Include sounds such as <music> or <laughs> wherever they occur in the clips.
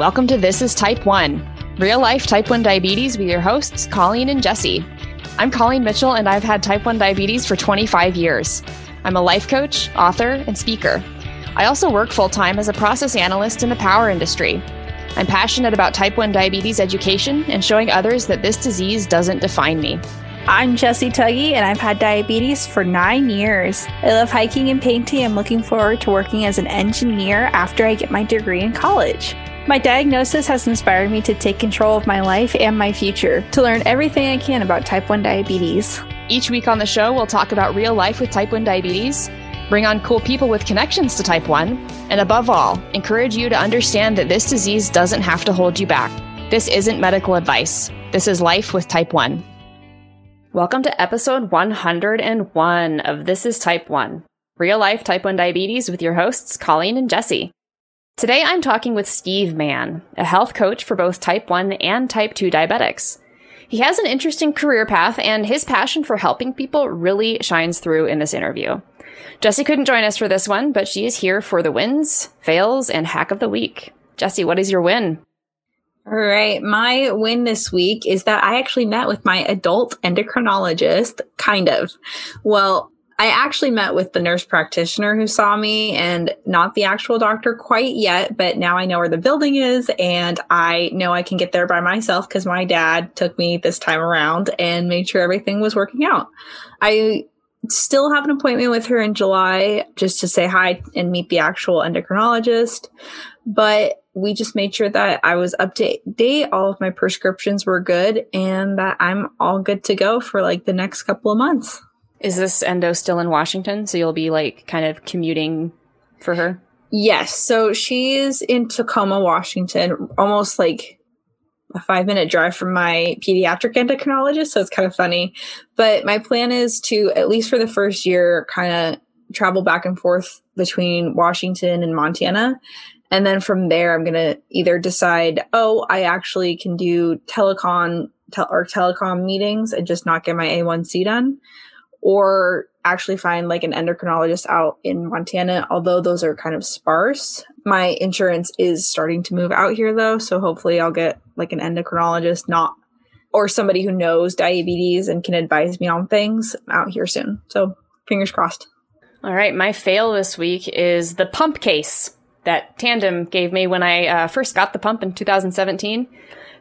Welcome to This is Type 1, real life type 1 diabetes with your hosts, Colleen and Jessie. I'm Colleen Mitchell, and I've had type 1 diabetes for 25 years. I'm a life coach, author, and speaker. I also work full time as a process analyst in the power industry. I'm passionate about type 1 diabetes education and showing others that this disease doesn't define me. I'm Jessie Tuggy, and I've had diabetes for nine years. I love hiking and painting. I'm looking forward to working as an engineer after I get my degree in college. My diagnosis has inspired me to take control of my life and my future, to learn everything I can about type 1 diabetes. Each week on the show, we'll talk about real life with type 1 diabetes, bring on cool people with connections to type 1, and above all, encourage you to understand that this disease doesn't have to hold you back. This isn't medical advice. This is life with type 1. Welcome to episode 101 of This is Type 1, real life type 1 diabetes with your hosts, Colleen and Jessie. Today I'm talking with Steve Mann, a health coach for both type 1 and type 2 diabetics. He has an interesting career path, and his passion for helping people really shines through in this interview. Jessie couldn't join us for this one, but she is here for the wins, fails, and hack of the week. Jessie, what is your win? All right. My win this week is that I actually met with my adult endocrinologist, kind of. Well, I actually met with the nurse practitioner who saw me and not the actual doctor quite yet, but now I know where the building is and I know I can get there by myself because my dad took me this time around and made sure everything was working out. I still have an appointment with her in July just to say hi and meet the actual endocrinologist, but we just made sure that I was up to date. All of my prescriptions were good and that I'm all good to go for like the next couple of months. Is this endo still in Washington? So you'll be like kind of commuting for her? Yes. So she's in Tacoma, Washington, almost like a five minute drive from my pediatric endocrinologist. So it's kind of funny. But my plan is to, at least for the first year, kind of travel back and forth between Washington and Montana. And then from there, I'm going to either decide, oh, I actually can do telecom tel- or telecom meetings and just not get my A1C done or actually find like an endocrinologist out in Montana, although those are kind of sparse. My insurance is starting to move out here though, so hopefully I'll get like an endocrinologist, not or somebody who knows diabetes and can advise me on things out here soon. So fingers crossed. All right, my fail this week is the pump case that Tandem gave me when I uh, first got the pump in 2017.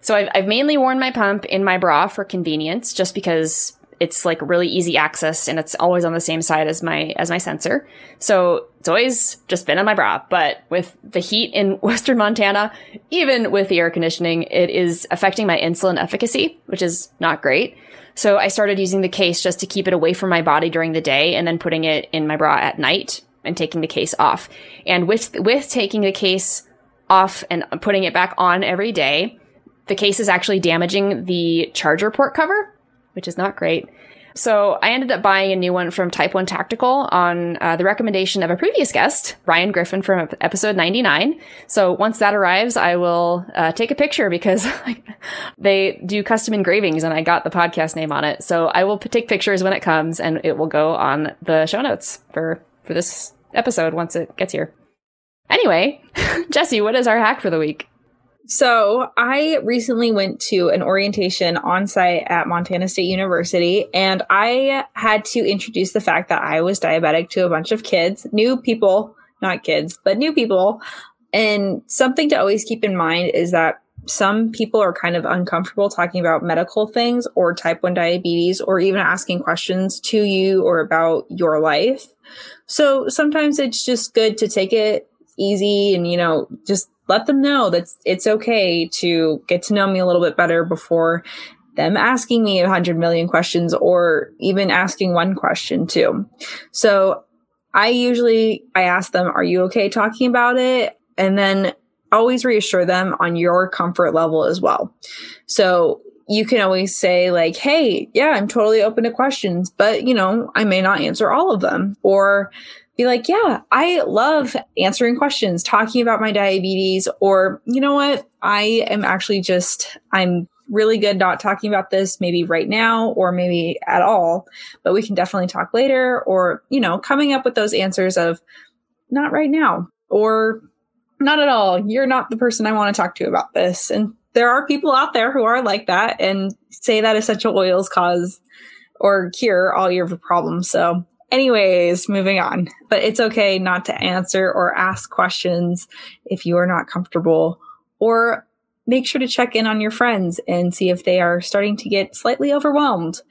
So I've, I've mainly worn my pump in my bra for convenience, just because it's like really easy access and it's always on the same side as my as my sensor. So it's always just been on my bra. But with the heat in <laughs> Western Montana, even with the air conditioning, it is affecting my insulin efficacy, which is not great. So I started using the case just to keep it away from my body during the day and then putting it in my bra at night and taking the case off. And with with taking the case off and putting it back on every day, the case is actually damaging the charger port cover which is not great. So I ended up buying a new one from Type 1 Tactical on uh, the recommendation of a previous guest, Ryan Griffin from episode 99. So once that arrives, I will uh, take a picture because <laughs> they do custom engravings and I got the podcast name on it. So I will p- take pictures when it comes and it will go on the show notes for, for this episode once it gets here. Anyway, <laughs> Jessie, what is our hack for the week? So, I recently went to an orientation on site at Montana State University, and I had to introduce the fact that I was diabetic to a bunch of kids, new people, not kids, but new people. And something to always keep in mind is that some people are kind of uncomfortable talking about medical things or type 1 diabetes or even asking questions to you or about your life. So sometimes it's just good to take it easy and, you know, just let them know that it's okay to get to know me a little bit better before them asking me a hundred million questions or even asking one question too. So I usually, I ask them, are you okay talking about it? And then always reassure them on your comfort level as well. So you can always say like, Hey, yeah, I'm totally open to questions, but you know, I may not answer all of them or be like, yeah, I love answering questions, talking about my diabetes, or you know what? I am actually just, I'm really good not talking about this maybe right now or maybe at all, but we can definitely talk later or, you know, coming up with those answers of not right now or not at all. You're not the person I want to talk to about this. And there are people out there who are like that and say that essential oils cause or cure all your problems. So, anyways, moving on. But it's okay not to answer or ask questions if you are not comfortable or make sure to check in on your friends and see if they are starting to get slightly overwhelmed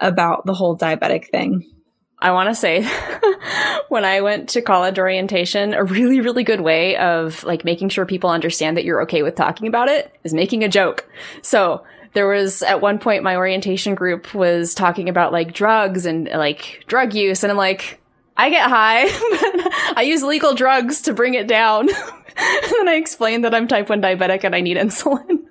about the whole diabetic thing. I want to say <laughs> when I went to college orientation, a really, really good way of like making sure people understand that you're okay with talking about it is making a joke. So there was at one point my orientation group was talking about like drugs and like drug use. And I'm like, I get high, <laughs> I use legal drugs to bring it down. <laughs> and then I explained that I'm type 1 diabetic and I need insulin.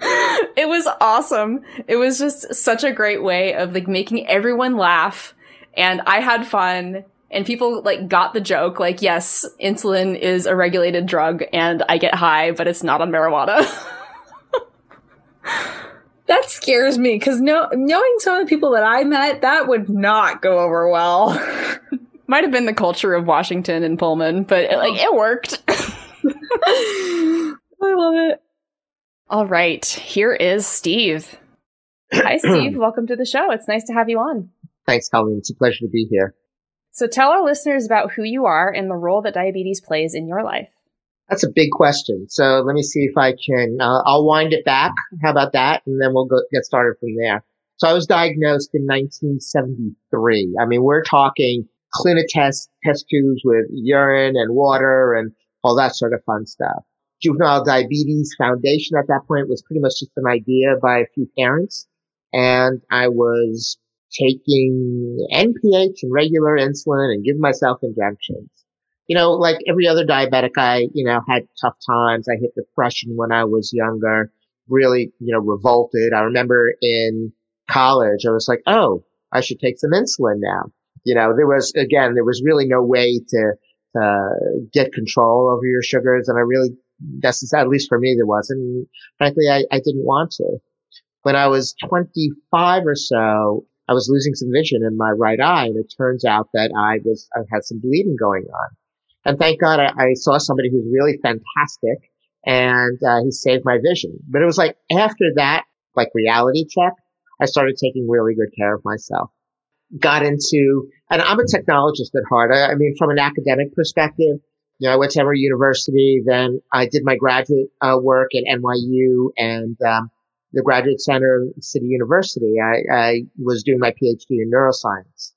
<laughs> it was awesome. It was just such a great way of like making everyone laugh and I had fun and people like got the joke like yes insulin is a regulated drug and i get high but it's not on marijuana that scares me because no, knowing some of the people that i met that would not go over well. <laughs> Might have been the culture of washington and pullman but it, like it worked. <laughs> I love it. All right here is steve. Hi <clears throat> steve. Welcome to the show. It's nice to have you on. Thanks, Colleen. It's a pleasure to be here. So tell our listeners about who you are and the role that diabetes plays in your life. That's a big question. So let me see if I can, uh, I'll wind it back. How about that? And then we'll go get started from there. So I was diagnosed in 1973. I mean, we're talking Clinitest, test tubes with urine and water and all that sort of fun stuff. Juvenile Diabetes Foundation at that point was pretty much just an idea by a few parents. And I was taking NPH and regular insulin and giving myself injections. You know, like every other diabetic, I, you know, had tough times. I hit depression when I was younger, really, you know, revolted. I remember in college, I was like, oh, I should take some insulin now. You know, there was, again, there was really no way to, uh, get control over your sugars. And I really, that's, at least for me, there wasn't. Frankly, I, I didn't want to. When I was 25 or so, I was losing some vision in my right eye, and it turns out that I was I had some bleeding going on. And thank God I, I saw somebody who's really fantastic, and uh, he saved my vision. But it was like after that, like reality check, I started taking really good care of myself. Got into, and I'm a technologist at heart. I, I mean, from an academic perspective, you know, I went to Emory University, then I did my graduate uh, work at NYU, and um, the Graduate Center City University. I, I was doing my PhD in neuroscience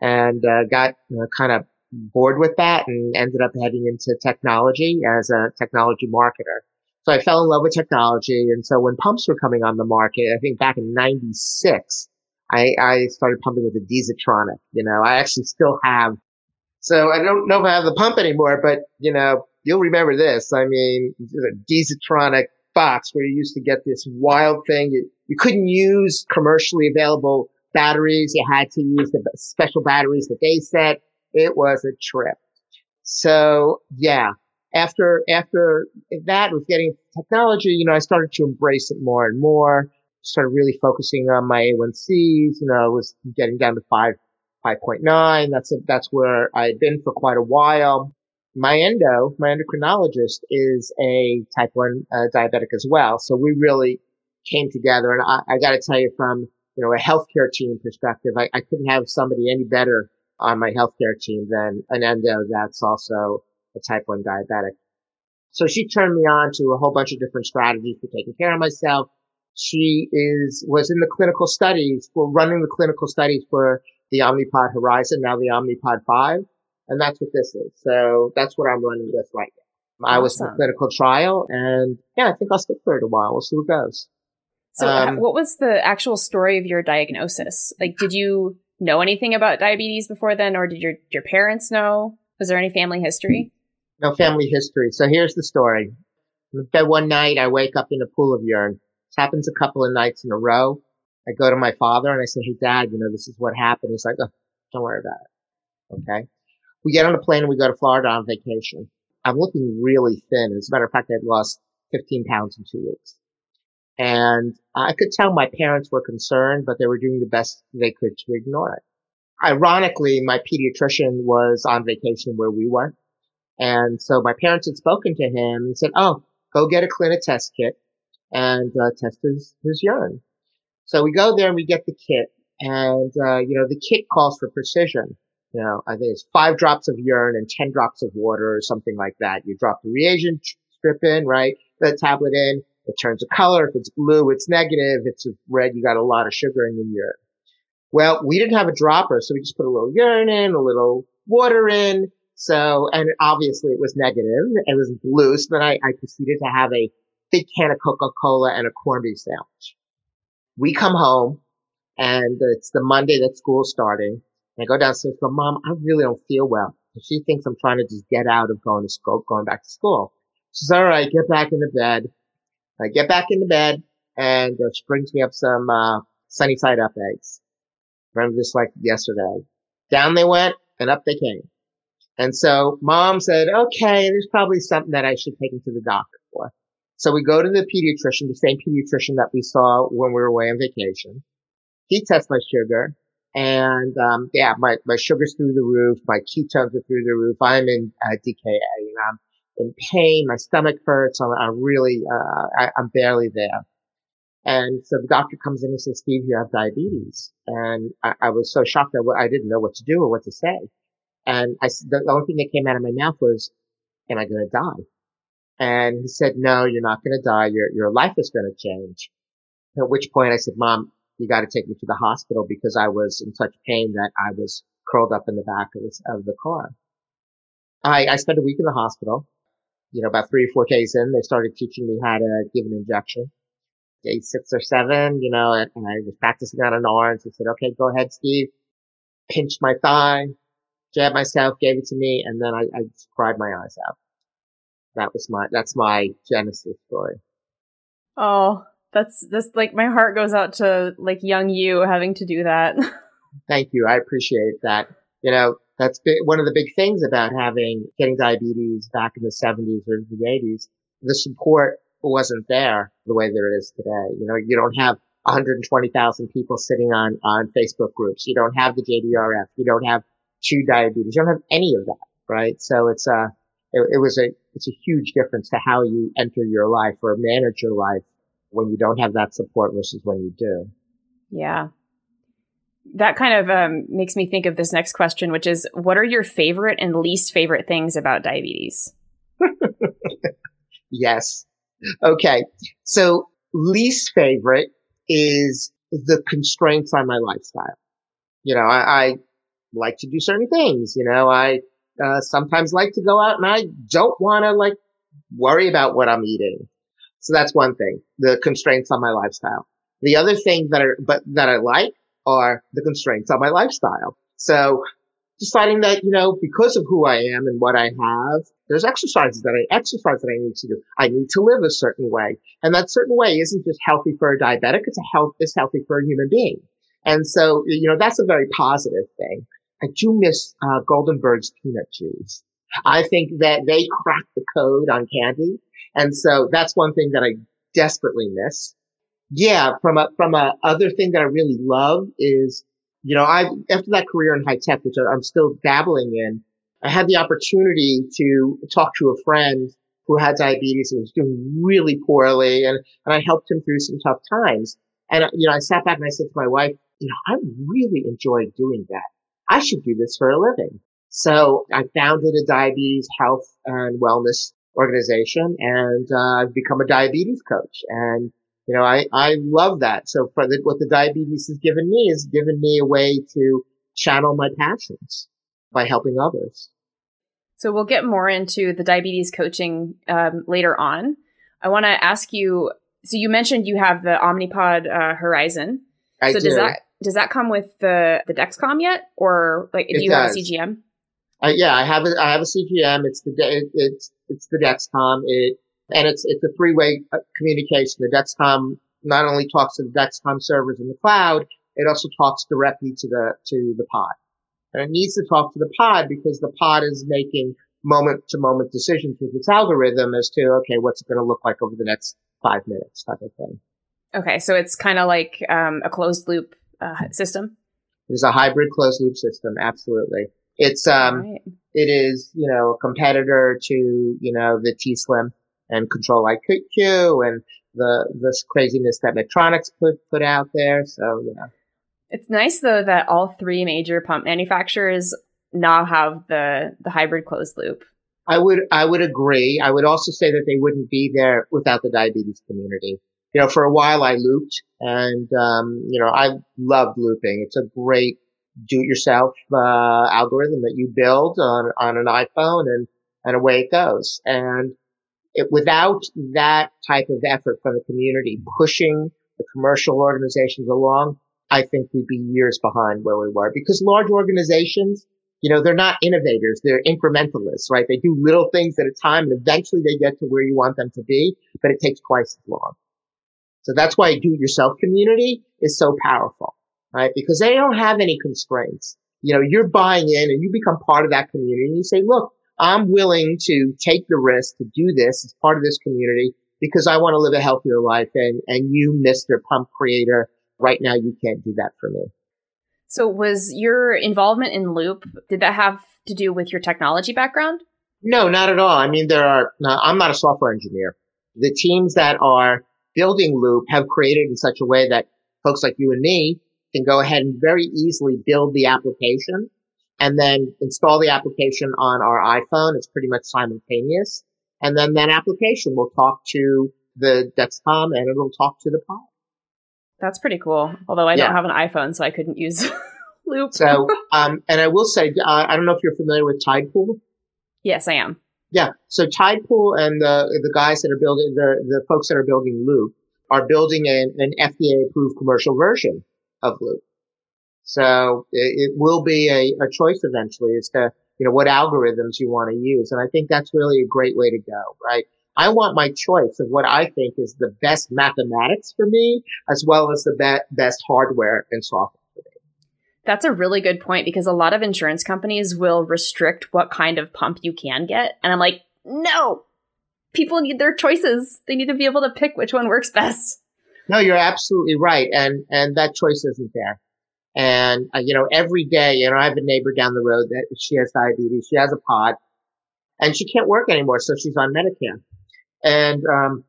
and uh, got you know, kind of bored with that and mm. ended up heading into technology as a technology marketer. So I fell in love with technology. And so when pumps were coming on the market, I think back in 96, I, I started pumping with a Disetronic. You know, I actually still have. So I don't know if I have the pump anymore, but you know, you'll remember this. I mean, the Disetronic box where you used to get this wild thing. You, you couldn't use commercially available batteries. You had to use the special batteries that they set. It was a trip. So yeah, after, after that was getting technology, you know, I started to embrace it more and more, started really focusing on my A1Cs, you know, I was getting down to five, 5.9. That's, a, that's where I had been for quite a while my endo, my endocrinologist is a type 1 uh, diabetic as well. So we really came together. And I, I got to tell you from, you know, a healthcare team perspective, I, I couldn't have somebody any better on my healthcare team than an endo that's also a type 1 diabetic. So she turned me on to a whole bunch of different strategies for taking care of myself. She is, was in the clinical studies for running the clinical studies for the Omnipod Horizon, now the Omnipod 5. And that's what this is. So that's what I'm running with right now. Awesome. I was in a clinical trial and yeah, I think I'll stick for it a while. We'll see what goes. So um, what was the actual story of your diagnosis? Like, did you know anything about diabetes before then or did your, your parents know? Was there any family history? No family history. So here's the story. That one night I wake up in a pool of urine. This happens a couple of nights in a row. I go to my father and I say, Hey dad, you know, this is what happened. He's like, oh, don't worry about it. Okay. We get on a plane and we go to Florida on vacation. I'm looking really thin. As a matter of fact, I'd lost 15 pounds in two weeks. And I could tell my parents were concerned, but they were doing the best they could to ignore it. Ironically, my pediatrician was on vacation where we were. And so my parents had spoken to him and said, "Oh, go get a Clinitest kit and uh, test his his urine." So we go there and we get the kit, and uh, you know the kit calls for precision. You know, I think it's five drops of urine and ten drops of water or something like that. You drop the reagent strip in, right? The tablet in. It turns a color. If it's blue, it's negative. If it's red, you got a lot of sugar in your urine. Well, we didn't have a dropper, so we just put a little urine in, a little water in. So, and obviously it was negative. It was blue. So then I, I proceeded to have a big can of Coca-Cola and a corned beef sandwich. We come home and it's the Monday that school's starting. And I go downstairs and go, mom, I really don't feel well. And she thinks I'm trying to just get out of going to school, going back to school. She says, all right, get back into bed. I get back into bed and uh, she brings me up some, uh, sunny side up eggs. Remember just like yesterday. Down they went and up they came. And so mom said, okay, there's probably something that I should take him to the doctor for. So we go to the pediatrician, the same pediatrician that we saw when we were away on vacation. He tests my sugar and, um, yeah, my, my sugar's through the roof. My ketones are through the roof. I'm in uh, DKA and I'm in pain. My stomach hurts. I'm, I'm really, uh, I, I'm barely there. And so the doctor comes in and says, Steve, you have diabetes. And I, I was so shocked that I didn't know what to do or what to say. And I, the only thing that came out of my mouth was, am I going to die? And he said, no, you're not going to die. Your, your life is going to change. At which point I said, mom, you got to take me to the hospital because I was in such pain that I was curled up in the back of, this, of the car. I, I spent a week in the hospital. You know, about three or four days in, they started teaching me how to give an injection day six or seven, you know, and, and I was practicing on an arm. orange. I said, okay, go ahead, Steve. Pinched my thigh, jabbed myself, gave it to me, and then I, I cried my eyes out. That was my, that's my Genesis story. Oh, that's, that's like my heart goes out to like young you having to do that. <laughs> Thank you. I appreciate that. You know, that's one of the big things about having, getting diabetes back in the 70s or the 80s. The support wasn't there the way there is today. You know, you don't have 120,000 people sitting on, on Facebook groups. You don't have the JDRF. You don't have TuDiabetes. You don't have any of that, right? So it's a, it, it was a, it's a huge difference to how you enter your life or manage your life when you don't have that support versus when you do. Yeah. That kind of um, makes me think of this next question, which is what are your favorite and least favorite things about diabetes? <laughs> yes. Okay. So least favorite is the constraints on my lifestyle. You know, I, I like to do certain things. You know, I uh, sometimes like to go out and I don't want to like worry about what I'm eating. So that's one thing, the constraints on my lifestyle. The other thing that I, but that I like are the constraints on my lifestyle. So deciding that, you know, because of who I am and what I have, there's exercises that I exercise that I need to do. I need to live a certain way. And that certain way isn't just healthy for a diabetic. It's a health, it's healthy for a human being. And so, you know, that's a very positive thing. I do miss, uh, Goldenberg's peanut chews. I think that they cracked the code on candy. And so that's one thing that I desperately miss. Yeah. From a, from a other thing that I really love is you know, I, after that career in high tech, which I'm still dabbling in, I had the opportunity to talk to a friend who had diabetes and was doing really poorly and, and I helped him through some tough times. And, you know, I sat back and I said to my wife, you know, I really enjoy doing that. I should do this for a living. So I founded a diabetes health and wellness organization and uh, I've become a diabetes coach. And you know, I, I love that. So for the, what the diabetes has given me is given me a way to channel my passions by helping others. So we'll get more into the diabetes coaching um, later on. I want to ask you. So you mentioned you have the Omnipod uh, Horizon. I so do. does that does that come with the the Dexcom yet, or like do It you have a does. CGM? Uh, yeah, I have a, I have a CGM. It's the, it, it's, it's the Dexcom. It, and it's, it's a three-way uh, communication. The Dexcom not only talks to the Dexcom servers in the cloud, it also talks directly to the, to the pod. And it needs to talk to the pod because the pod is making moment to moment decisions with its algorithm as to, okay, what's it going to look like over the next five minutes type of thing. Okay, so it's kind of like um, a closed loop uh, system. It is a hybrid closed loop system. Absolutely. It's, um, right. it is, you know, a competitor to, you know, the T-Slim and Control IQ and the, this craziness that Medtronic's put, put out there. So, yeah. It's nice though that all three major pump manufacturers now have the, the hybrid closed loop. I would, I would agree. I would also say that they wouldn't be there without the diabetes community. You know, for a while I looped and, um, you know, I loved looping. It's a great do-it-yourself uh, algorithm that you build on on an iPhone, and and away it goes. And it, without that type of effort from the community pushing the commercial organizations along, I think we'd be years behind where we were because large organizations, you know, they're not innovators. They're incrementalists, right? They do little things at a time and eventually they get to where you want them to be, but it takes twice as long. So that's why do it yourself community is so powerful right? Because they don't have any constraints. You know, you're buying in and you become part of that community and you say, look, I'm willing to take the risk to do this as part of this community because I want to live a healthier life. And, and you, Mr. Pump Creator, right now you can't do that for me. So was your involvement in Loop, did that have to do with your technology background? No, not at all. I mean, there are, uh, I'm not a software engineer. The teams that are building Loop have created in such a way that folks like you and me can go ahead and very easily build the application and then install the application on our iPhone. It's pretty much simultaneous. And then that application will talk to the Dexcom and it'll talk to the pod. That's pretty cool. Although I yeah. don't have an iPhone, so I couldn't use <laughs> Loop. so, um, and I will say, uh, I don't know if you're familiar with Tidepool. Yes, I am. Yeah. So Tidepool and the the guys that are building the the folks that are building Loop are building an, an FDA approved commercial version of Loop. So it, it will be a, a choice eventually as to, you know, what algorithms you want to use. And I think that's really a great way to go, right? I want my choice of what I think is the best mathematics for me, as well as the be- best hardware and software for me. That's a really good point because a lot of insurance companies will restrict what kind of pump you can get. And I'm like, no, people need their choices. They need to be able to pick which one works best. No, you're absolutely right. And, and that choice isn't there. And, uh, you know, every day, you know, I have a neighbor down the road that she has diabetes. She has a pod and she can't work anymore. So she's on Medicare and, um,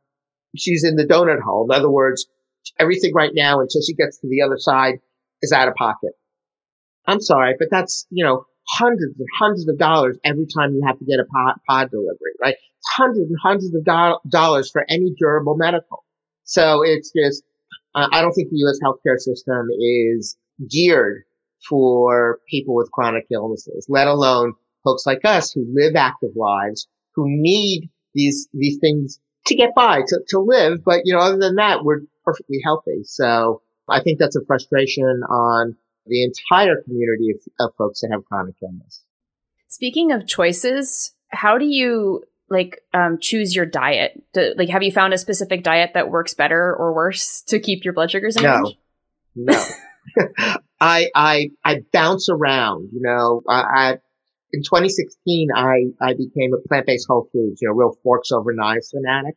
she's in the donut hole. In other words, everything right now until she gets to the other side is out of pocket. I'm sorry, but that's, you know, hundreds and hundreds of dollars every time you have to get a pod, pod delivery, right? Hundreds and hundreds of do- dollars for any durable medical. So it's just, uh, I don't think the U.S. healthcare system is geared for people with chronic illnesses, let alone folks like us who live active lives, who need these, these things to get by, to, to live. But, you know, other than that, we're perfectly healthy. So I think that's a frustration on the entire community of, of folks that have chronic illness. Speaking of choices, how do you like um, choose your diet? Do, like, have you found a specific diet that works better or worse to keep your blood sugars in no. range? No, <laughs> <laughs> I I I bounce around. You know, I, in 2016 I I became a plant based whole foods. You know, real forks over knives fanatic,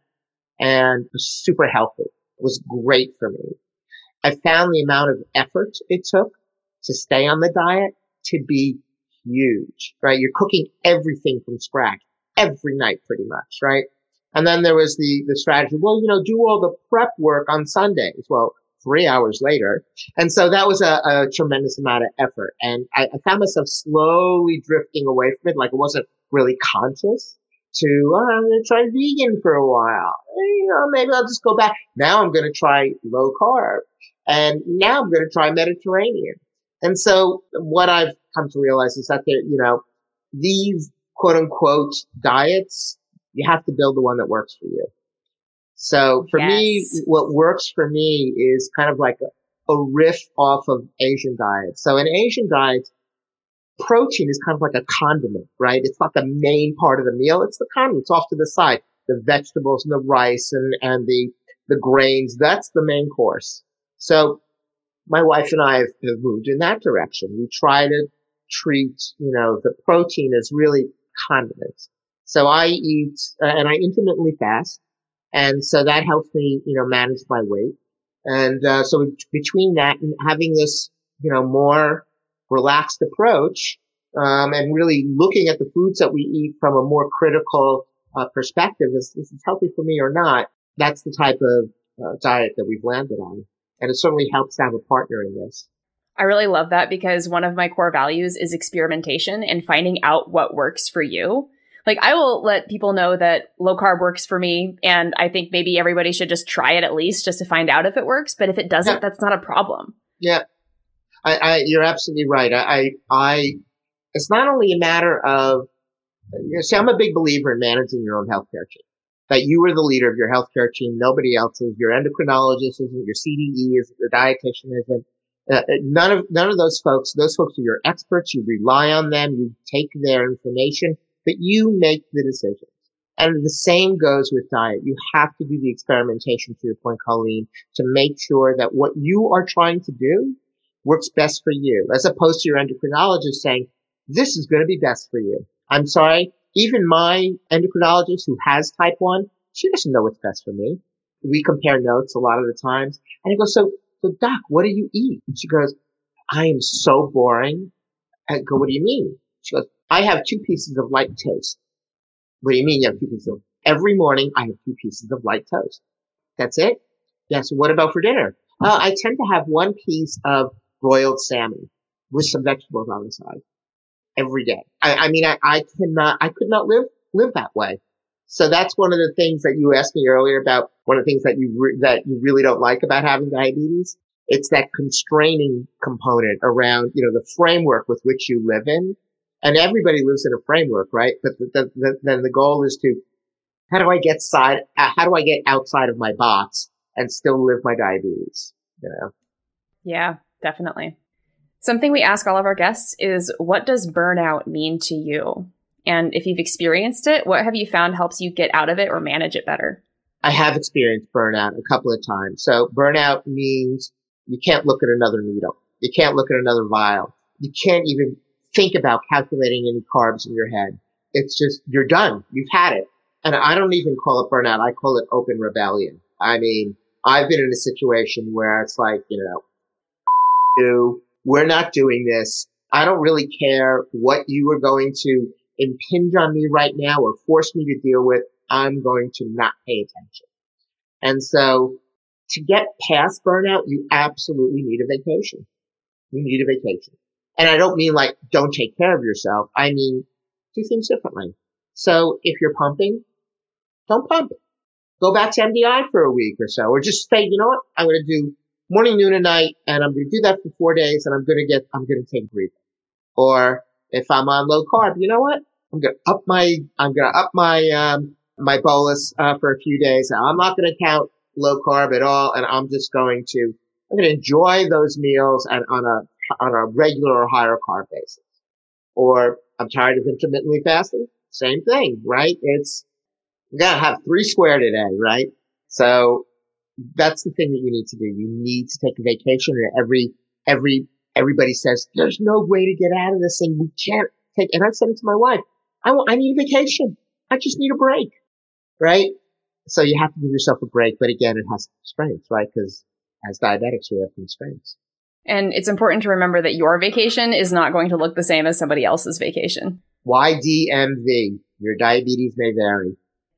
and super healthy. It was great for me. I found the amount of effort it took to stay on the diet to be huge. Right, you're cooking everything from scratch every night pretty much, right? And then there was the, the strategy, well, you know, do all the prep work on Sundays. Well, three hours later. And so that was a, a tremendous amount of effort. And I, I, found myself slowly drifting away from it. Like I wasn't really conscious to, oh, I'm going to try vegan for a while. You know, maybe I'll just go back. Now I'm going to try low carb. And now I'm going to try Mediterranean. And so what I've come to realize is that there, you know, these quote unquote diets, you have to build the one that works for you. So for yes. me, what works for me is kind of like a, a riff off of Asian diets. So in Asian diets, protein is kind of like a condiment, right? It's not the main part of the meal. It's the condiment. It's off to the side. The vegetables and the rice and, and the, the grains. That's the main course. So my wife and I have, moved in that direction. We try to treat, you know, the protein as really condiments. So I eat, uh, and I intermittently fast. And so that helps me, you know, manage my weight. And, uh, so between that and having this, you know, more relaxed approach, um, and really looking at the foods that we eat from a more critical uh, perspective. Is this is healthy for me or not? That's the type of uh, diet that we've landed on, and it certainly helps to have a partner in this. I really love that because one of my core values is experimentation and finding out what works for you. Like I will let people know that low carb works for me and I think maybe everybody should just try it at least just to find out if it works, but if it doesn't, yeah. that's not a problem. Yeah. I, I you're absolutely right. I, I, it's not only a matter of you know, see, I'm a big believer in managing your own healthcare team. That you are the leader of your healthcare team. Nobody else is. Your endocrinologist isn't. Your CDE isn't. Your dietitian isn't. Uh, uh, none of none of those folks. Those folks are your experts. You rely on them. You take their information, but you make the decisions. And the same goes with diet. You have to do the experimentation, to your point, Colleen, to make sure that what you are trying to do works best for you, as opposed to your endocrinologist saying, this is going to be best for you. I'm sorry. Even my endocrinologist who has type one, she doesn't know what's best for me. We compare notes a lot of the times. And he goes, so so, Doc, what do you eat? And she goes, I am so boring. I go, what do you mean? She goes, I have two pieces of light toast. What do you mean you have two pieces of, every morning I have two pieces of light toast. That's it? Yes. What about for dinner? Uh, I tend to have one piece of broiled salmon with some vegetables on the side every day. I, I mean, I, I cannot, I could not live, live that way. So that's one of the things that you asked me earlier about one of the things that you re- that you really don't like about having diabetes. It's that constraining component around, you know, the framework with which you live in. And everybody lives in a framework, right? But the, the, the, then the goal is to, how do I get side, uh, how do I get outside of my box and still live my diabetes? You know? Yeah, definitely. Something we ask all of our guests is what does burnout mean to you? And if you've experienced it, what have you found helps you get out of it or manage it better? I have experienced burnout a couple of times. So burnout means you can't look at another needle. You can't look at another vial. You can't even think about calculating any carbs in your head. It's just, you're done. You've had it. And I don't even call it burnout. I call it open rebellion. I mean, I've been in a situation where it's like, you know, <laughs> we're not doing this. I don't really care what you are going to impinge on me right now or force me to deal with, I'm going to not pay attention. And so to get past burnout, you absolutely need a vacation. You need a vacation. And I don't mean like don't take care of yourself. I mean do things differently. So if you're pumping, don't pump. Go back to MDI for a week or so, or just say, you know what? I'm going to do morning, noon, and night, and I'm going to do that for four days, and I'm going to get, I'm going to take breathing. Or if I'm on low carb, you know what? I'm going to up my, I'm going to up my, um, my bolus, uh, for a few days. I'm not going to count low carb at all. And I'm just going to, I'm going to enjoy those meals and on a, on a regular or higher carb basis. Or I'm tired of intermittently fasting. Same thing, right? It's, you gotta have three square today, right? So that's the thing that you need to do. You need to take a vacation and every, every everybody says, there's no way to get out of this thing. We can't take, and I said it to my wife, I want, I need a vacation. I just need a break. Right? So you have to give yourself a break. But again, it has strengths, right? Because as diabetics, we have constraints. And it's important to remember that your vacation is not going to look the same as somebody else's vacation. YDMV. Your diabetes may vary.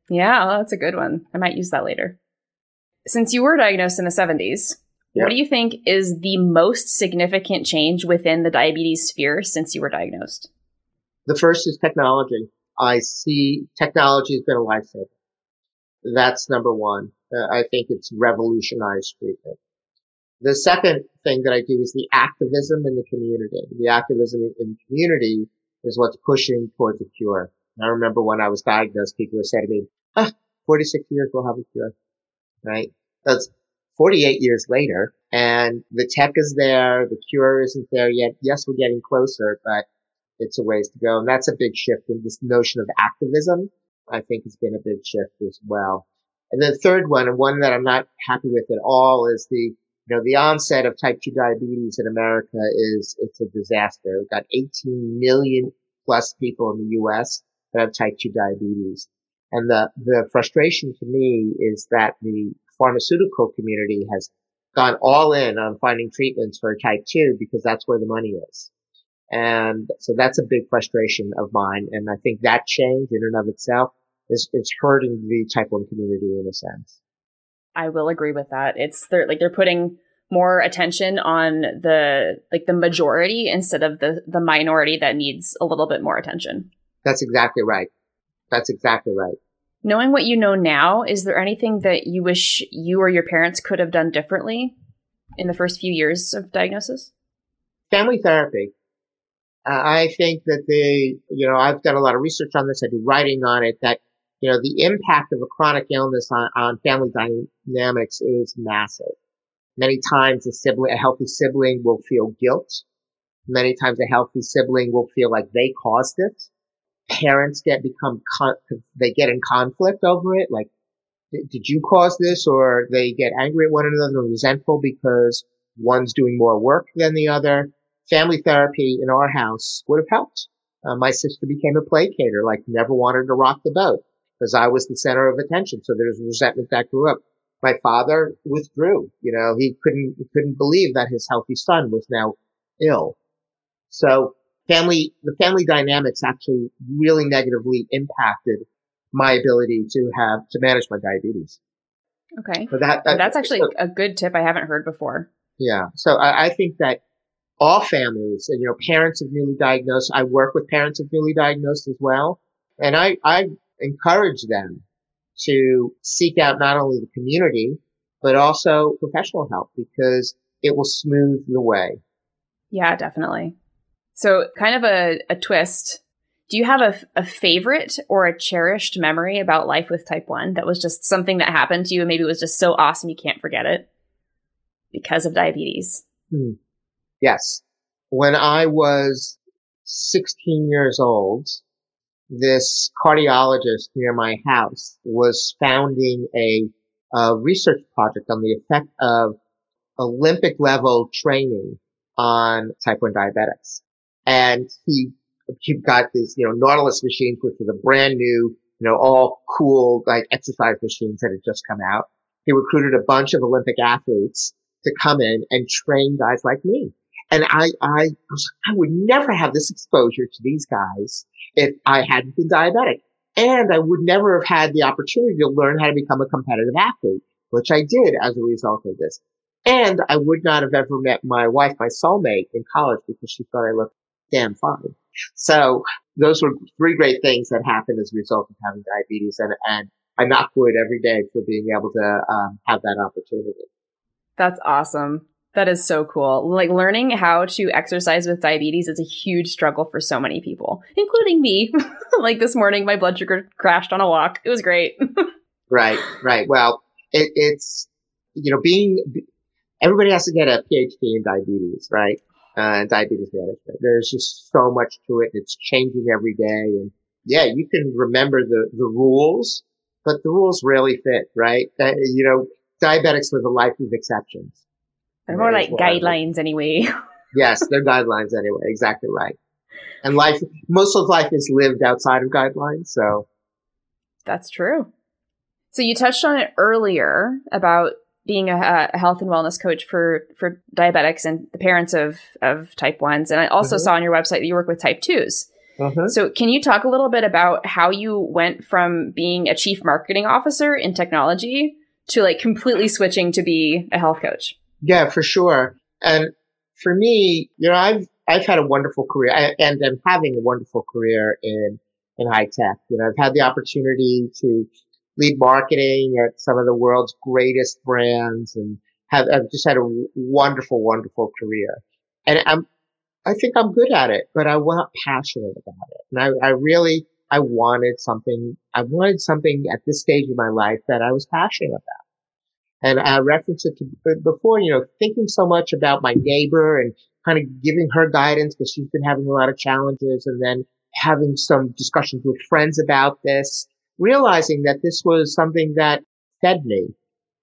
Yeah, well, that's a good one. I might use that later. Since you were diagnosed in the 70s, what do you think is the most significant change within the diabetes sphere since you were diagnosed? The first is technology. I see technology has been a lifesaver. That's number one. Uh, I think it's revolutionized treatment. The second thing that I do is the activism in the community. The activism in the community is what's pushing towards a cure. I remember when I was diagnosed, people would say to me, ah, 46 years we'll have a cure. Right? That's 48 years later and the tech is there. The cure isn't there yet. Yes, we're getting closer, but it's a ways to go. And that's a big shift in this notion of activism. I think has been a big shift as well. And the third one, and one that I'm not happy with at all, is the you know the onset of type 2 diabetes in America is it's a disaster. We've got 18 million plus people in the U.S. that have type 2 diabetes, and the the frustration to me is that the pharmaceutical community has gone all in on finding treatments for type 2 because that's where the money is. And so that's a big frustration of mine. And I think that change in and of itself is, is hurting the type 1 community in a sense. I will agree with that. It's they're like they're putting more attention on the like the majority instead of the the minority that needs a little bit more attention. That's exactly right. That's exactly right. Knowing what you know now, is there anything that you wish you or your parents could have done differently in the first few years of diagnosis? Family therapy. Uh, I think that the, you know, I've done a lot of research on this. I do writing on it that, you know, the impact of a chronic illness on, on family dynamics is massive. Many times a sibling, a healthy sibling will feel guilt. Many times a healthy sibling will feel like they caused it. Parents get become, con- they get in conflict over it. Like, did you cause this? Or they get angry at one another and resentful because one's doing more work than the other family therapy in our house would have helped. Uh, my sister became a placater, like never wanted to rock the boat because I was the center of attention. So there's resentment that grew up. My father withdrew. You know, he couldn't, he couldn't believe that his healthy son was now ill. So family, the family dynamics actually really negatively impacted my ability to have, to manage my diabetes. Okay. So that, that that's actually so, a good tip I haven't heard before. Yeah. So I, I think that all families and, you know, parents of newly diagnosed. I work with parents of newly diagnosed as well. And I, I encourage them to seek out not only the community, but also professional help because it will smooth the way. Yeah, definitely. So kind of a, a twist. Do you have a, a favorite or a cherished memory about life with type 1 that was just something that happened to you and maybe it was just so awesome you can't forget it because of diabetes? Hmm. Yes. When I was 16 years old, this cardiologist near my house was founding a, a research project on the effect of Olympic level training on type 1 diabetics. And he, he got these, you know, Nautilus machines, which were the brand new, you know, all cool, like exercise machines that had just come out. He recruited a bunch of Olympic athletes to come in and train guys like me. And I, I, I would never have this exposure to these guys if I hadn't been diabetic. And I would never have had the opportunity to learn how to become a competitive athlete, which I did as a result of this. And I would not have ever met my wife, my soulmate in college because she thought I looked damn fine. So those were three great things that happened as a result of having diabetes. And, and I knock wood every day for being able to um, have that opportunity. That's awesome. That is so cool. Like learning how to exercise with diabetes is a huge struggle for so many people, including me. <laughs> like this morning, my blood sugar crashed on a walk. It was great. <laughs> right, right. Well, it, it's, you know, being, everybody has to get a PhD in diabetes, right? Uh, diabetes management. There's just so much to it. It's changing every day. And yeah, you can remember the, the rules, but the rules really fit, right? Uh, you know, diabetics live a life of exceptions they're more like guidelines anyway. <laughs> yes, they're guidelines anyway. Exactly right. And life, most of life is lived outside of guidelines. So that's true. So you touched on it earlier about being a, a, health and wellness coach for for diabetics and the parents of of type ones, and I also mm-hmm. saw on your website that you work with type 2s mm-hmm. So can you talk a little bit about how you went from being a chief marketing officer in technology to like completely switching to be a health coach? Yeah, for sure. And for me, you know, I've, I've had a wonderful career and I'm having a wonderful career in, in high tech. You know, I've had the opportunity to lead marketing at some of the world's greatest brands and have, I've just had a wonderful, wonderful career. And I'm, I think I'm good at it, but I wasn't passionate about it. And I, I really, I wanted something, I wanted something at this stage of my life that I was passionate about. And I referenced it to, before, you know, thinking so much about my neighbor and kind of giving her guidance because she's been having a lot of challenges and then having some discussions with friends about this, realizing that this was something that fed me.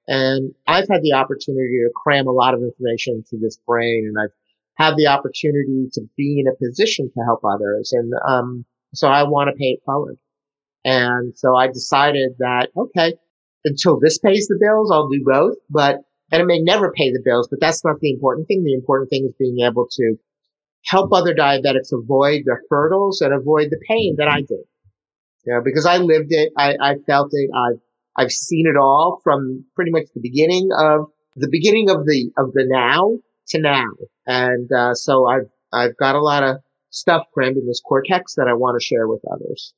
And I've had the opportunity to cram a lot of information into this brain and I've had the opportunity to be in a position to help others. And, um, so I want to pay it forward. And so I decided that, okay, until this pays the bills, I'll do both. But, and it may never pay the bills, but that's not the important thing. The important thing is being able to help other diabetics avoid the hurdles and avoid the pain that I did. You know, because I lived it, I, I felt it, I've, I've seen it all from pretty much the beginning of the beginning of the of the now to now, and uh, so I've I've got a lot of stuff crammed in this cortex that I want to share with others.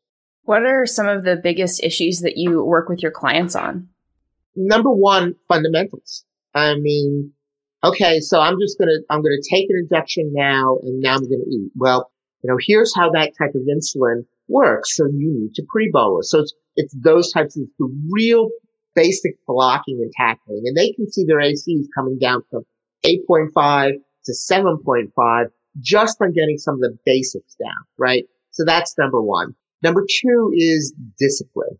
What are some of the biggest issues that you work with your clients on? Number one, fundamentals. I mean, okay, so I'm just gonna I'm gonna take an injection now, and now I'm gonna eat. Well, you know, here's how that type of insulin works. So you need to pre-bolus. So it's it's those types of the real basic blocking and tackling, and they can see their A1Cs coming down from 8.5 to 7.5 just on getting some of the basics down, right? So that's number one. Number two is discipline,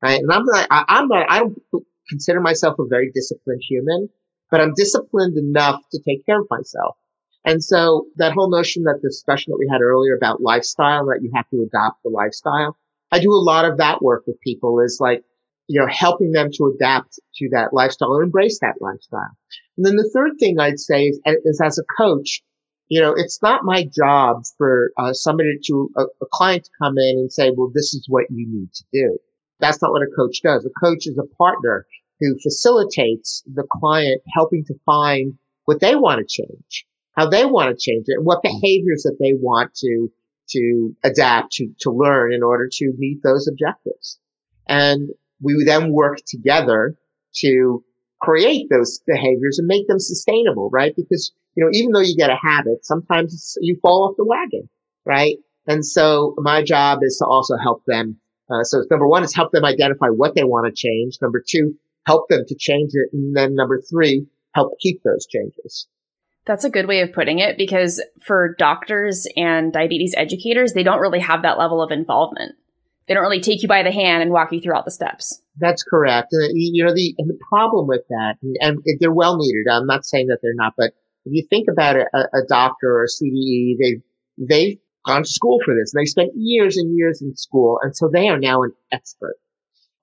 right? And I'm not, I, I'm not, I don't consider myself a very disciplined human, but I'm disciplined enough to take care of myself. And so that whole notion that the discussion that we had earlier about lifestyle, that you have to adopt the lifestyle, I do a lot of that work with people is like, you know, helping them to adapt to that lifestyle or embrace that lifestyle. And then the third thing I'd say is, is as a coach, you know, it's not my job for uh, somebody to, a, a client to come in and say, well, this is what you need to do. That's not what a coach does. A coach is a partner who facilitates the client helping to find what they want to change, how they want to change it, and what behaviors that they want to, to adapt to, to learn in order to meet those objectives. And we then work together to create those behaviors and make them sustainable, right? Because, you know, even though you get a habit, sometimes you fall off the wagon, right? And so my job is to also help them. Uh, so number one is help them identify what they want to change. Number two, help them to change it. And then number three, help keep those changes. That's a good way of putting it because for doctors and diabetes educators, they don't really have that level of involvement they don't really take you by the hand and walk you through all the steps. That's correct. Uh, you know, the, and the problem with that, and, and they're well needed. I'm not saying that they're not, but if you think about it, a, a doctor or a CDE, they've, they've gone to school for this they spent years and years in school. And so they are now an expert.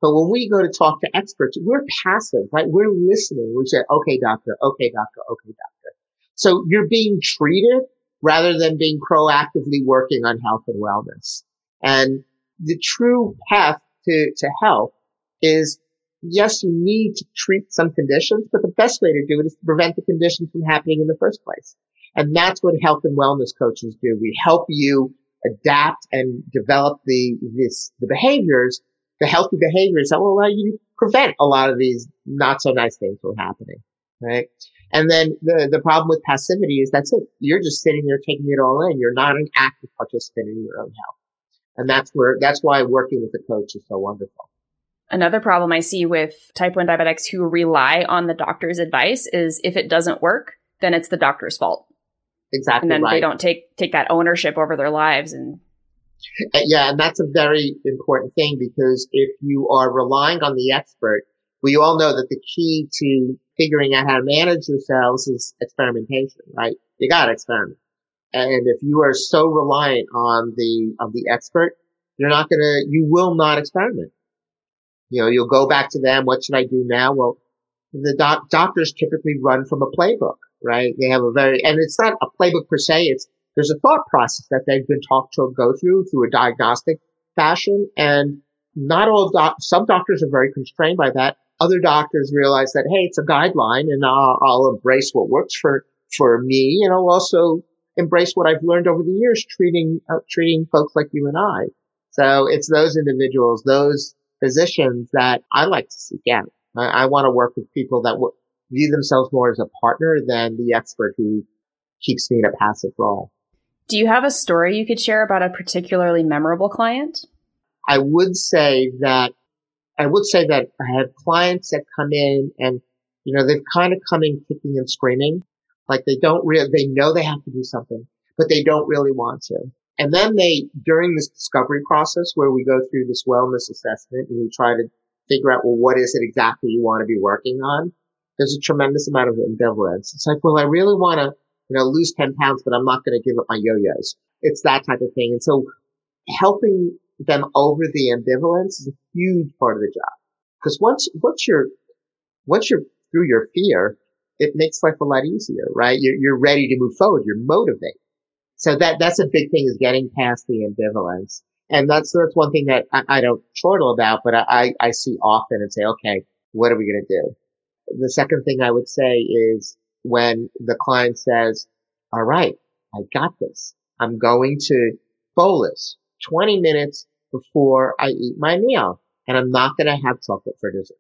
But when we go to talk to experts, we're passive, right? We're listening. We say, okay, doctor, okay, doctor, okay, doctor. So you're being treated rather than being proactively working on health and wellness. And the true path to, to health is yes, you need to treat some conditions, but the best way to do it is to prevent the condition from happening in the first place. And that's what health and wellness coaches do. We help you adapt and develop the, this, the behaviors, the healthy behaviors that will allow you to prevent a lot of these not so nice things from happening. Right. And then the, the problem with passivity is that's it. You're just sitting there taking it all in. You're not an active participant in your own health. And that's where, that's why working with a coach is so wonderful. Another problem I see with type 1 diabetics who rely on the doctor's advice is if it doesn't work, then it's the doctor's fault. Exactly. And then right. they don't take, take that ownership over their lives and uh, yeah, and that's a very important thing because if you are relying on the expert, we all know that the key to figuring out how to manage yourselves is experimentation, right? You gotta experiment. And if you are so reliant on the, of the expert, you're not going to, you will not experiment. You know, you'll go back to them. What should I do now? Well, the doc- doctors typically run from a playbook, right? They have a very, and it's not a playbook per se. It's, there's a thought process that they've been taught to go through through a diagnostic fashion. And not all doc, some doctors are very constrained by that. Other doctors realize that, hey, it's a guideline and I'll, I'll embrace what works for, for me and I'll also embrace what I've learned over the years treating, uh, treating folks like you and I. So it's those individuals, those physicians that I like to seek out. I, I want to work with people that w- view themselves more as a partner than the expert who keeps me in a passive role. Do you have a story you could share about a particularly memorable client? I would say that I would say that I have clients that come in and you know they've kind of come in kicking and screaming like they don't really, they know they have to do something, but they don't really want to. And then they, during this discovery process where we go through this wellness assessment and we try to figure out, well, what is it exactly you want to be working on? There's a tremendous amount of ambivalence. It's like, well, I really want to, you know, lose 10 pounds, but I'm not going to give up my yo-yos. It's that type of thing. And so helping them over the ambivalence is a huge part of the job. Because once, once you're, once you're through your fear, it makes life a lot easier, right? You're, you're ready to move forward. You're motivated. So that, that's a big thing is getting past the ambivalence. And that's, that's one thing that I, I don't chortle about, but I, I see often and say, okay, what are we going to do? The second thing I would say is when the client says, all right, I got this. I'm going to bolus 20 minutes before I eat my meal and I'm not going to have chocolate for dessert.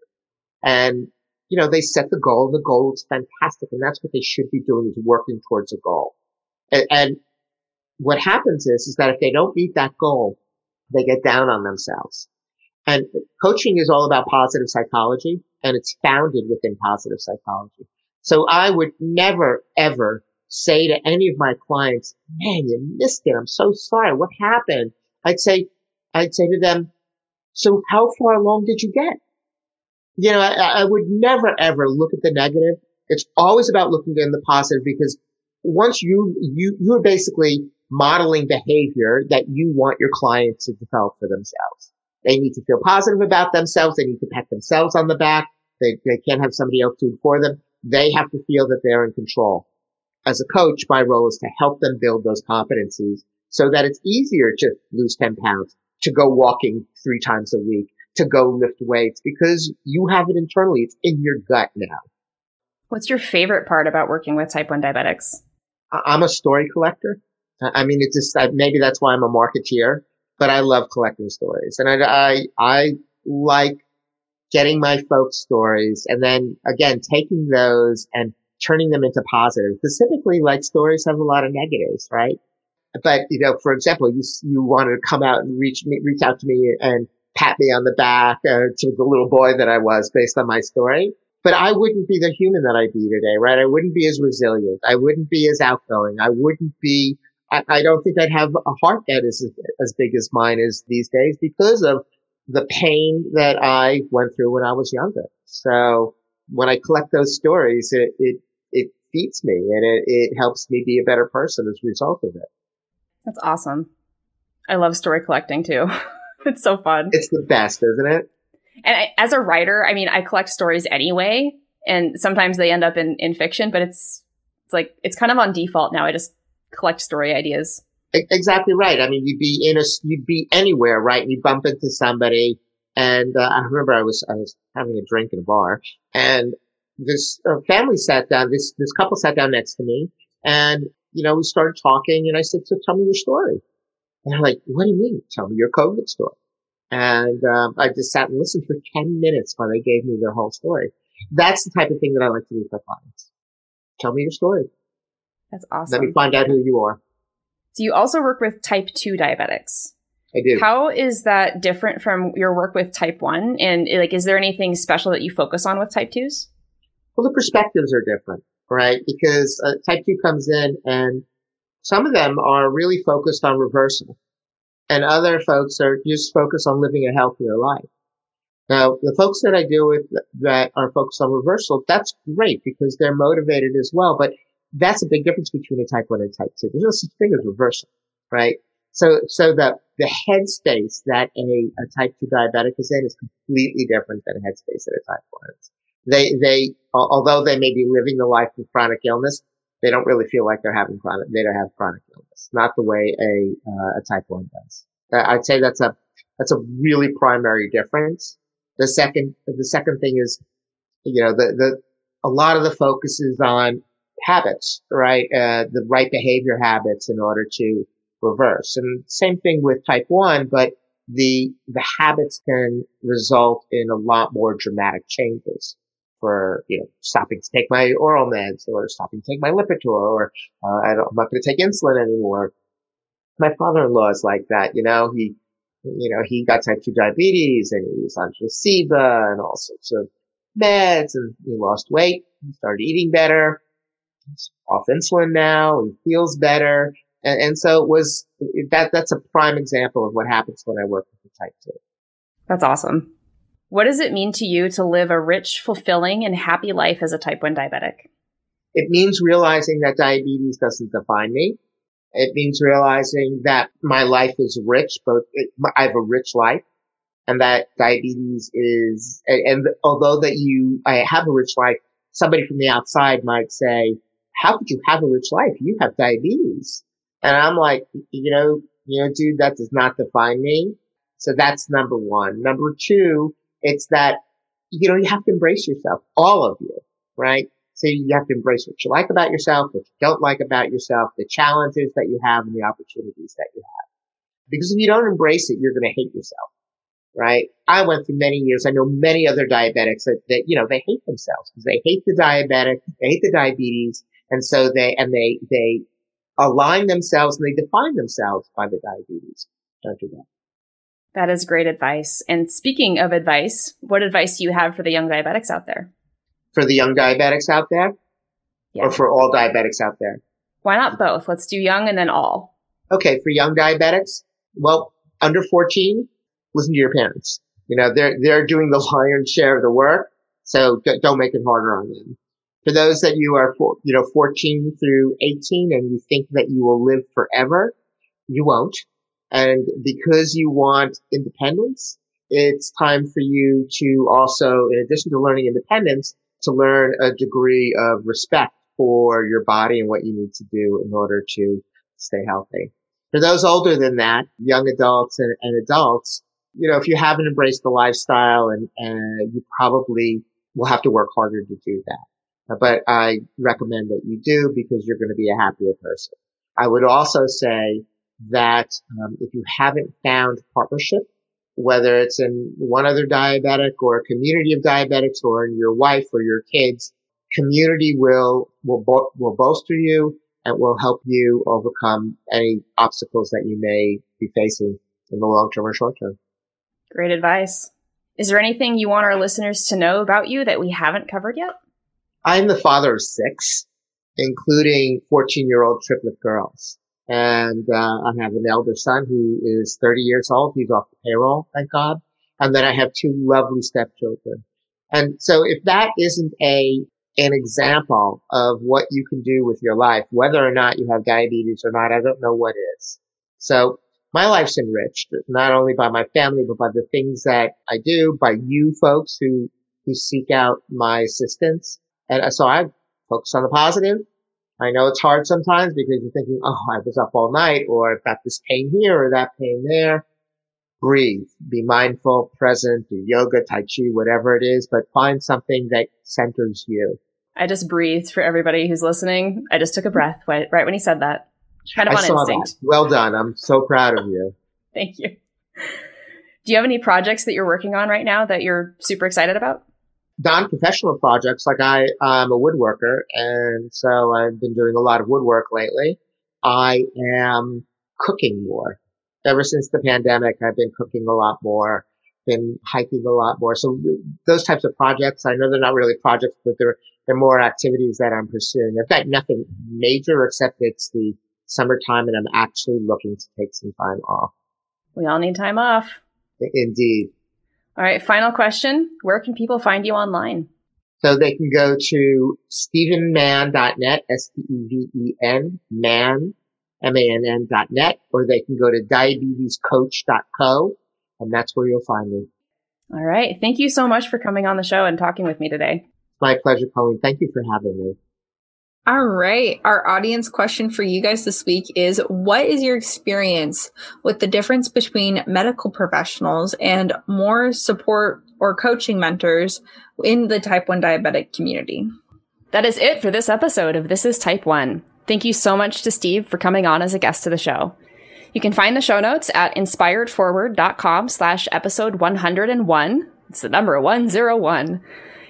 And, you know, they set the goal. The goal is fantastic. And that's what they should be doing is working towards a goal. And, and what happens is, is that if they don't meet that goal, they get down on themselves. And coaching is all about positive psychology and it's founded within positive psychology. So I would never ever say to any of my clients, man, you missed it. I'm so sorry. What happened? I'd say, I'd say to them, so how far along did you get? You know, I, I would never ever look at the negative. It's always about looking in the positive because once you, you, you're basically modeling behavior that you want your clients to develop for themselves. They need to feel positive about themselves. They need to pat themselves on the back. They, they can't have somebody else do it for them. They have to feel that they're in control. As a coach, my role is to help them build those competencies so that it's easier to lose 10 pounds, to go walking three times a week, to go lift weights because you have it internally. It's in your gut now. What's your favorite part about working with type 1 diabetics? I'm a story collector. I mean, it's just, maybe that's why I'm a marketeer, but I love collecting stories and I, I, I like getting my folks stories and then again, taking those and turning them into positive. Specifically, like stories have a lot of negatives, right? But, you know, for example, you, you wanted to come out and reach me, reach out to me and pat me on the back uh, to the little boy that I was based on my story. But I wouldn't be the human that I be today, right? I wouldn't be as resilient. I wouldn't be as outgoing. I wouldn't be, I, I don't think I'd have a heart that is as big as mine is these days because of the pain that I went through when I was younger. So when I collect those stories, it, it, it feeds me and it, it helps me be a better person as a result of it. That's awesome. I love story collecting too. <laughs> it's so fun. It's the best, isn't it? And I, as a writer, I mean, I collect stories anyway, and sometimes they end up in, in fiction, but it's, it's like, it's kind of on default now. I just collect story ideas. Exactly right. I mean, you'd be in a, you'd be anywhere, right? And you bump into somebody. And uh, I remember I was, I was having a drink in a bar and this uh, family sat down, this, this couple sat down next to me and, you know, we started talking and I said, so tell me your story. And they're like, what do you mean? Tell me your COVID story. And um, I just sat and listened for 10 minutes while they gave me their whole story. That's the type of thing that I like to do with my clients. Tell me your story. That's awesome. Let me find out who you are. So you also work with type 2 diabetics. I do. How is that different from your work with type 1? And like, is there anything special that you focus on with type 2s? Well, the perspectives are different, right? Because uh, type 2 comes in and some of them are really focused on reversal and other folks are just focused on living a healthier life. Now, the folks that I deal with that are focused on reversal, that's great because they're motivated as well. But that's a big difference between a type 1 and type 2. There's no such thing as reversal, right? So, so the, the headspace that a, a type 2 diabetic is in is completely different than a headspace that a type 1 is. They, they, although they may be living the life of chronic illness, they don't really feel like they're having chronic, they don't have chronic illness. Not the way a, uh, a type 1 does. I'd say that's a, that's a really primary difference. The second, the second thing is, you know, the, the, a lot of the focus is on habits, right? Uh, the right behavior habits in order to reverse. And same thing with type one, but the, the habits can result in a lot more dramatic changes for, you know, stopping to take my oral meds or stopping to take my Lipitor or, uh, I am not going to take insulin anymore. My father-in-law is like that, you know, he, you know, he got type 2 diabetes and he was on Tresiba and all sorts of meds and he lost weight. He started eating better. Off insulin now. He feels better. And, and so it was that, that's a prime example of what happens when I work with the type 2. That's awesome. What does it mean to you to live a rich, fulfilling, and happy life as a type 1 diabetic? It means realizing that diabetes doesn't define me. It means realizing that my life is rich, both I have a rich life and that diabetes is, and, and although that you, I have a rich life, somebody from the outside might say, how could you have a rich life? You have diabetes. And I'm like, you know, you know, dude, that does not define me. So that's number one. Number two, it's that, you know, you have to embrace yourself, all of you, right? So you have to embrace what you like about yourself, what you don't like about yourself, the challenges that you have and the opportunities that you have. Because if you don't embrace it, you're going to hate yourself, right? I went through many years. I know many other diabetics that, that you know, they hate themselves because they hate the diabetic, they hate the diabetes. And so they, and they, they align themselves and they define themselves by the diabetes. Don't do that. That is great advice. And speaking of advice, what advice do you have for the young diabetics out there? For the young diabetics out there? Yeah. Or for all diabetics out there? Why not both? Let's do young and then all. Okay, for young diabetics, well, under 14, listen to your parents. You know, they're, they're doing the <laughs> lion's share of the work. So don't make it harder on them. For those that you are, you know, 14 through 18 and you think that you will live forever, you won't. And because you want independence, it's time for you to also, in addition to learning independence, to learn a degree of respect for your body and what you need to do in order to stay healthy. For those older than that, young adults and, and adults, you know, if you haven't embraced the lifestyle and, and you probably will have to work harder to do that. But I recommend that you do because you're going to be a happier person. I would also say that um, if you haven't found partnership, whether it's in one other diabetic or a community of diabetics or in your wife or your kids, community will will bo- will bolster you and will help you overcome any obstacles that you may be facing in the long term or short term. Great advice. Is there anything you want our listeners to know about you that we haven't covered yet? I'm the father of six, including 14 year old triplet girls. And uh, I have an elder son who is 30 years old. He's off the payroll, thank God. And then I have two lovely stepchildren. And so if that isn't a an example of what you can do with your life, whether or not you have diabetes or not, I don't know what is. So my life's enriched, not only by my family, but by the things that I do, by you folks who, who seek out my assistance. And so I focus on the positive I know it's hard sometimes because you're thinking, oh, I was up all night or I've got this pain here or that pain there. Breathe, be mindful, present, do yoga, tai chi, whatever it is, but find something that centers you. I just breathed for everybody who's listening. I just took a breath right when he said that. Kind of I on instinct. That. Well done. I'm so proud of you. <laughs> Thank you. Do you have any projects that you're working on right now that you're super excited about? Non-professional projects, like I, I'm a woodworker, and so I've been doing a lot of woodwork lately. I am cooking more. Ever since the pandemic, I've been cooking a lot more, been hiking a lot more. So those types of projects, I know they're not really projects, but they're, they're more activities that I'm pursuing. I've got nothing major except it's the summertime and I'm actually looking to take some time off. We all need time off. Indeed. All right, final question. Where can people find you online? So they can go to stevenmann.net, S-T-E-V-E-N, man, M-A-N-N dot net, or they can go to diabetescoach.co, and that's where you'll find me. All right. Thank you so much for coming on the show and talking with me today. It's My pleasure, Colleen. Thank you for having me. All right. Our audience question for you guys this week is What is your experience with the difference between medical professionals and more support or coaching mentors in the type 1 diabetic community? That is it for this episode of This is Type 1. Thank you so much to Steve for coming on as a guest to the show. You can find the show notes at inspiredforward.com slash episode 101. It's the number 101.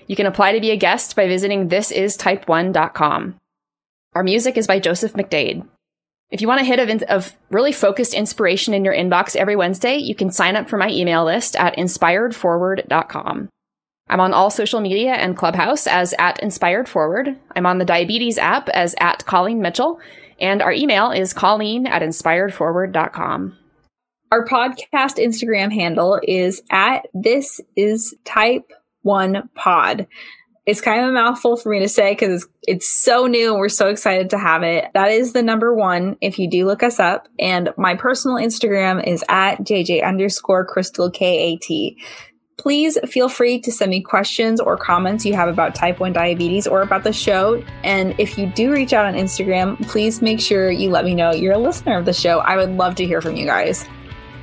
You can apply to be a guest by visiting thisistype1.com. Our music is by Joseph McDade. If you want a hit of, of really focused inspiration in your inbox every Wednesday, you can sign up for my email list at inspiredforward.com. I'm on all social media and Clubhouse as at Inspired Forward. I'm on the Diabetes app as at Colleen Mitchell, and our email is colleen at inspiredforward.com. Our podcast Instagram handle is at this is type one pod it's kind of a mouthful for me to say because it's, it's so new and we're so excited to have it. That is the number one if you do look us up. And my personal Instagram is at JJ underscore crystal KAT. please feel free to send me questions or comments you have about type 1 diabetes or about the show. And if you do reach out on Instagram, please make sure you let me know you're a listener of the show. I would love to hear from you guys.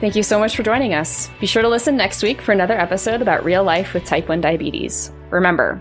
Thank you so much for joining us. Be sure to listen next week for another episode about real life with type 1 diabetes. Remember,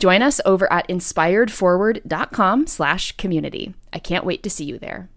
Join us over at inspiredforward.com slash community. I can't wait to see you there.